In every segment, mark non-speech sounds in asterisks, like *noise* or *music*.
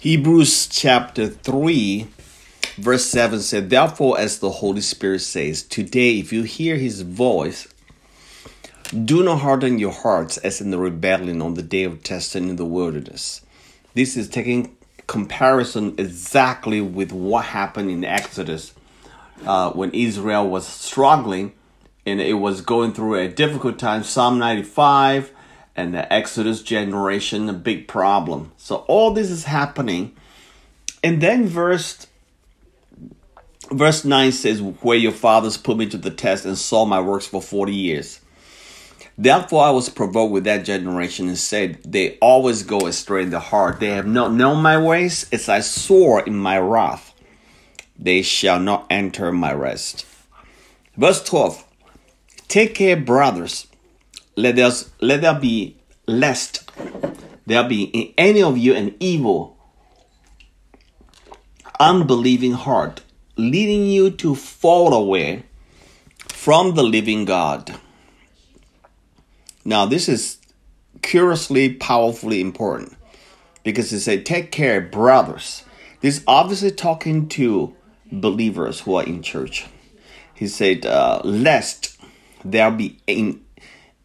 Hebrews chapter 3, verse 7 said, Therefore, as the Holy Spirit says, Today, if you hear his voice, do not harden your hearts as in the rebellion on the day of testing in the wilderness. This is taking comparison exactly with what happened in Exodus uh, when Israel was struggling and it was going through a difficult time. Psalm 95 and the Exodus generation, a big problem. So all this is happening. And then verse verse 9 says, Where your fathers put me to the test and saw my works for 40 years. Therefore I was provoked with that generation and said, They always go astray in the heart. They have not known my ways, as I swore in my wrath. They shall not enter my rest. Verse 12 Take care, brothers, let there, let there be lest there be in any of you an evil, unbelieving heart, leading you to fall away from the living God. Now, this is curiously, powerfully important because it said, Take care, brothers. This is obviously talking to believers who are in church. He said, uh, Lest there be in,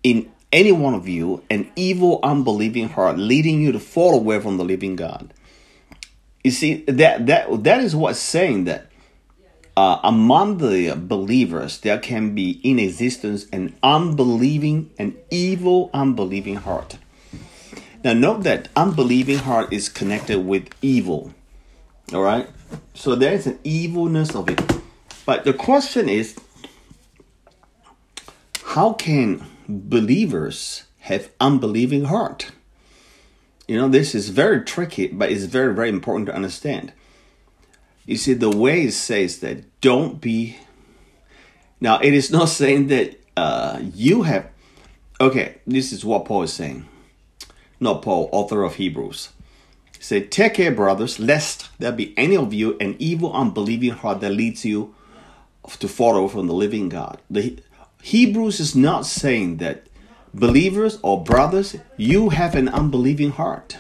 in any one of you an evil, unbelieving heart leading you to fall away from the living God. You see, that, that, that is what's saying that uh, among the believers, there can be in existence an unbelieving, an evil, unbelieving heart. Now, note that unbelieving heart is connected with evil. All right? So there is an evilness of it. But the question is how can believers have unbelieving heart? You know, this is very tricky, but it's very, very important to understand. You see, the way it says that don't be. Now, it is not *laughs* saying that uh, you have. Okay, this is what Paul is saying. Not Paul, author of Hebrews. He said, Take care, brothers, lest there be any of you an evil, unbelieving heart that leads you to follow from the living God. The Hebrews is not saying that believers or brothers, you have an unbelieving heart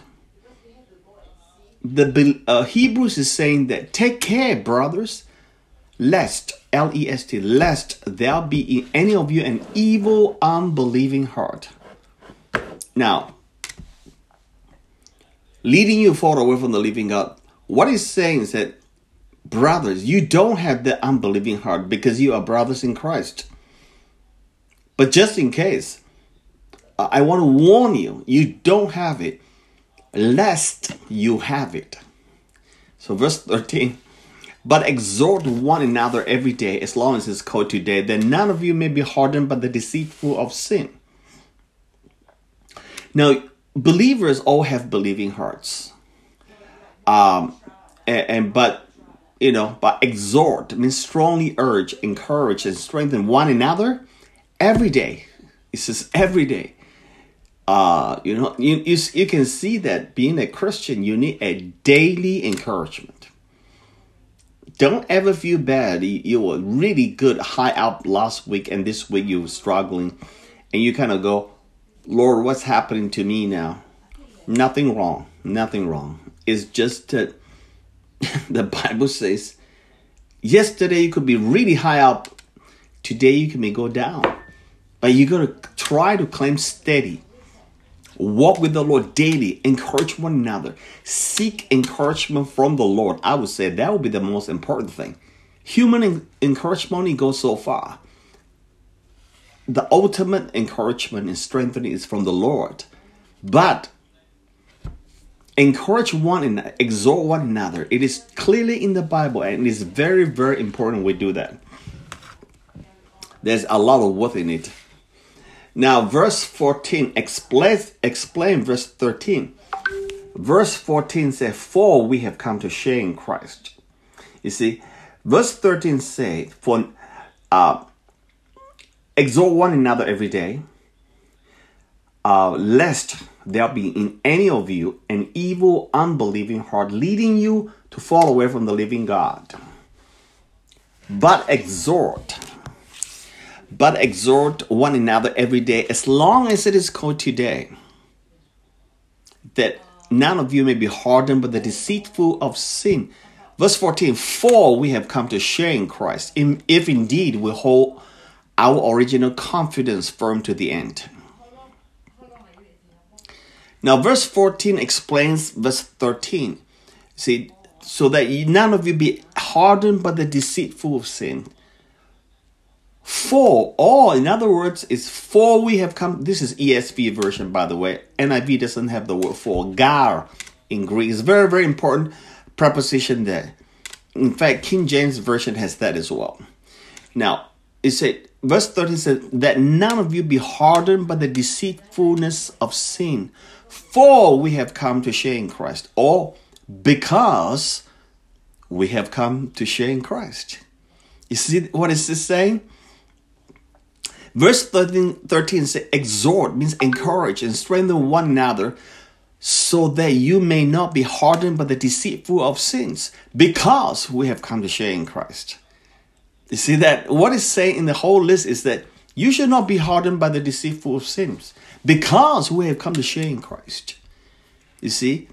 the uh, Hebrews is saying that take care, brothers, lest L E S T lest there be in any of you an evil, unbelieving heart. Now, leading you far away from the living God. What he's saying is that, brothers, you don't have the unbelieving heart because you are brothers in Christ. But just in case, I want to warn you, you don't have it lest you have it. So, verse 13. But exhort one another every day, as long as it's called today, that none of you may be hardened by the deceitful of sin. Now, believers all have believing hearts. Um, and, and but you know, but exhort means strongly urge, encourage, and strengthen one another every day. It says every day uh, you know, you, you, you can see that being a Christian, you need a daily encouragement. Don't ever feel bad. You, were really good high up last week, and this week you were struggling, and you kind of go, Lord, what's happening to me now? Nothing wrong. Nothing wrong. It's just that *laughs* the Bible says yesterday you could be really high up, today you can be go down. But you got to try to claim steady Walk with the Lord daily. Encourage one another. Seek encouragement from the Lord. I would say that would be the most important thing. Human encouragement only goes so far. The ultimate encouragement and strengthening is from the Lord. But encourage one and exhort one another. It is clearly in the Bible and it is very, very important we do that. There's a lot of worth in it. Now, verse 14 explains explain verse 13. Verse 14 says, For we have come to share in Christ. You see, verse 13 says, For uh, exhort one another every day, uh, lest there be in any of you an evil, unbelieving heart leading you to fall away from the living God. But exhort but exhort one another every day as long as it is called today that none of you may be hardened by the deceitful of sin. Verse 14, for we have come to share in Christ, if indeed we hold our original confidence firm to the end. Now, verse 14 explains verse 13. See, so that none of you be hardened by the deceitful of sin. For all, in other words, is for we have come. This is ESV version, by the way. NIV doesn't have the word for. Gar in Greek is very, very important preposition there. In fact, King James version has that as well. Now, it said, verse 13 says, that none of you be hardened by the deceitfulness of sin, for we have come to share in Christ, or because we have come to share in Christ. You see what is this saying? Verse 13, 13 says, exhort means encourage and strengthen one another so that you may not be hardened by the deceitful of sins, because we have come to share in Christ. You see that what is saying in the whole list is that you should not be hardened by the deceitful of sins, because we have come to share in Christ. You see?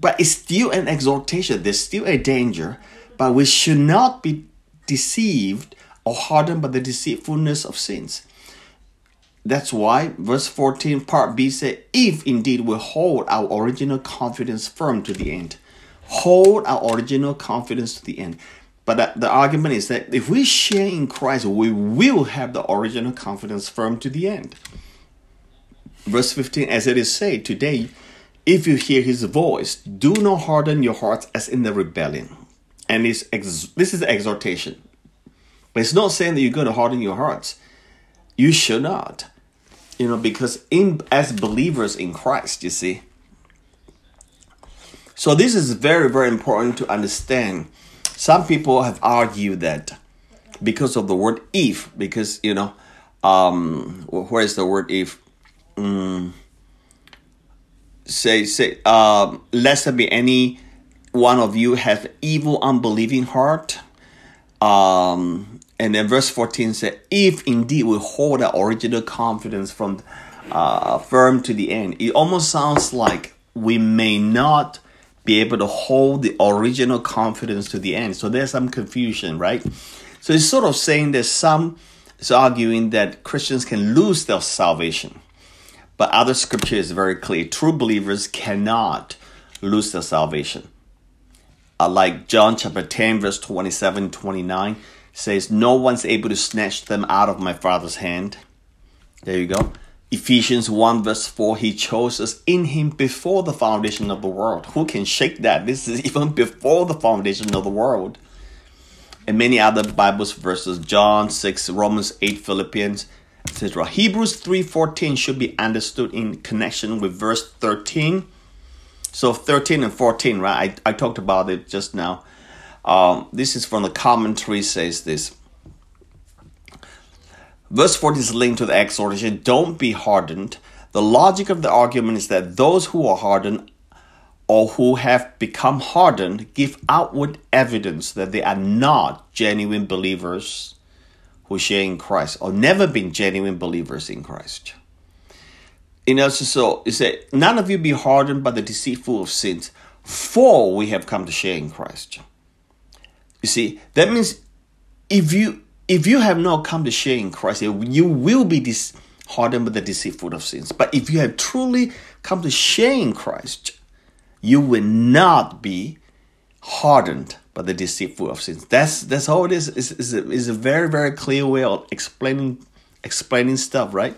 But it's still an exhortation, there's still a danger, but we should not be deceived or hardened by the deceitfulness of sins. That's why verse 14, part B said, If indeed we hold our original confidence firm to the end, hold our original confidence to the end. But the argument is that if we share in Christ, we will have the original confidence firm to the end. Verse 15, as it is said, Today, if you hear his voice, do not harden your hearts as in the rebellion. And this, this is the exhortation. But it's not saying that you're going to harden your hearts. You should not. You know, because in as believers in Christ, you see. So this is very, very important to understand. Some people have argued that because of the word if, because you know, um, where is the word if? Mm, say say um, lest there be any one of you have evil unbelieving heart um, and then verse 14 said, If indeed we hold our original confidence from uh, firm to the end, it almost sounds like we may not be able to hold the original confidence to the end. So there's some confusion, right? So it's sort of saying that some is arguing that Christians can lose their salvation. But other scripture is very clear. True believers cannot lose their salvation. Uh, like John chapter 10, verse 27, 29 says, No one's able to snatch them out of my Father's hand. There you go. Ephesians 1 verse 4, He chose us in Him before the foundation of the world. Who can shake that? This is *laughs* even before the foundation of the world. And many other Bibles verses, John 6, Romans 8, Philippians, etc. Hebrews 3.14 should be understood in connection with verse 13. So 13 and 14, right? I, I talked about it just now. Um, this is from the commentary, says this. Verse 40 is linked to the exhortation don't be hardened. The logic of the argument is that those who are hardened or who have become hardened give outward evidence that they are not genuine believers who share in Christ or never been genuine believers in Christ. In other so it said, None of you be hardened by the deceitful of sins, for we have come to share in Christ. You see, that means if you if you have not come to share in Christ, you will be dis- hardened by the deceitful of sins. But if you have truly come to share in Christ, you will not be hardened by the deceitful of sins. That's that's all it is. Is a, is a very very clear way of explaining explaining stuff, right?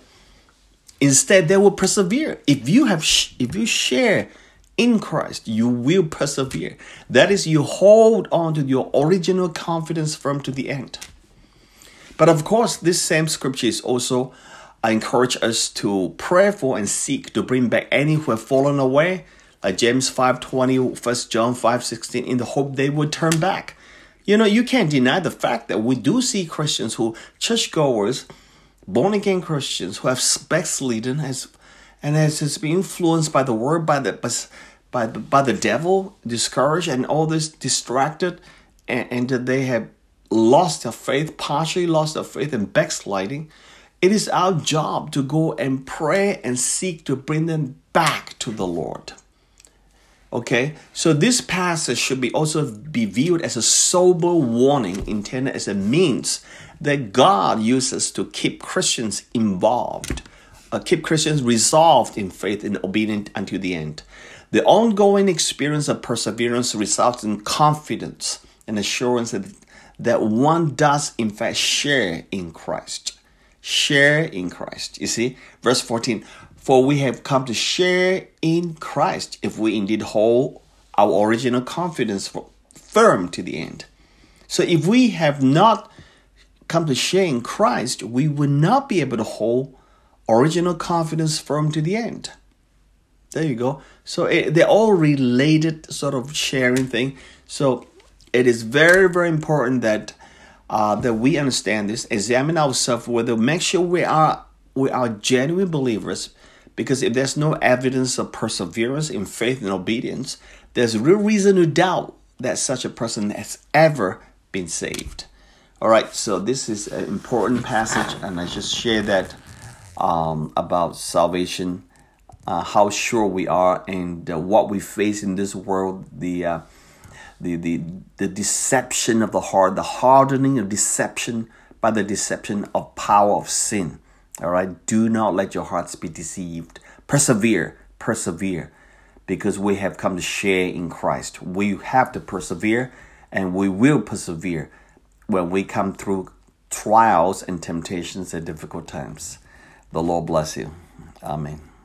Instead, they will persevere. If you have if you share in Christ, you will persevere. That is, you hold on to your original confidence firm to the end. But of course, this same scripture is also uh, encourage us to pray for and seek to bring back any who have fallen away, like James 5.20, 1 John 5.16, in the hope they would turn back. You know, you can't deny the fact that we do see Christians who, churchgoers, born again Christians who have backslidden as and has, has been influenced by the word, by the by, by the devil, discouraged, and all this distracted, and, and they have lost their faith, partially lost their faith, and backsliding. It is our job to go and pray and seek to bring them back to the Lord. Okay, so this passage should be also be viewed as a sober warning intended as a means that God uses to keep Christians involved, Uh, keep Christians resolved in faith and obedient unto the end. The ongoing experience of perseverance results in confidence and assurance that, that one does in fact share in Christ. Share in Christ. You see, verse 14 For we have come to share in Christ if we indeed hold our original confidence firm to the end. So if we have not come to share in Christ, we will not be able to hold original confidence firm to the end. There you go. So it, they're all related, sort of sharing thing. So it is very, very important that uh, that we understand this, examine ourselves, whether make sure we are we are genuine believers. Because if there's no evidence of perseverance in faith and obedience, there's real reason to doubt that such a person has ever been saved. All right, so this is an important passage, and I just share that um, about salvation, uh, how sure we are, and uh, what we face in this world. The uh, the the the deception of the heart, the hardening of deception by the deception of power of sin. All right, do not let your hearts be deceived. Persevere, persevere, because we have come to share in Christ. We have to persevere, and we will persevere when we come through trials and temptations and difficult times. The Lord bless you. Amen.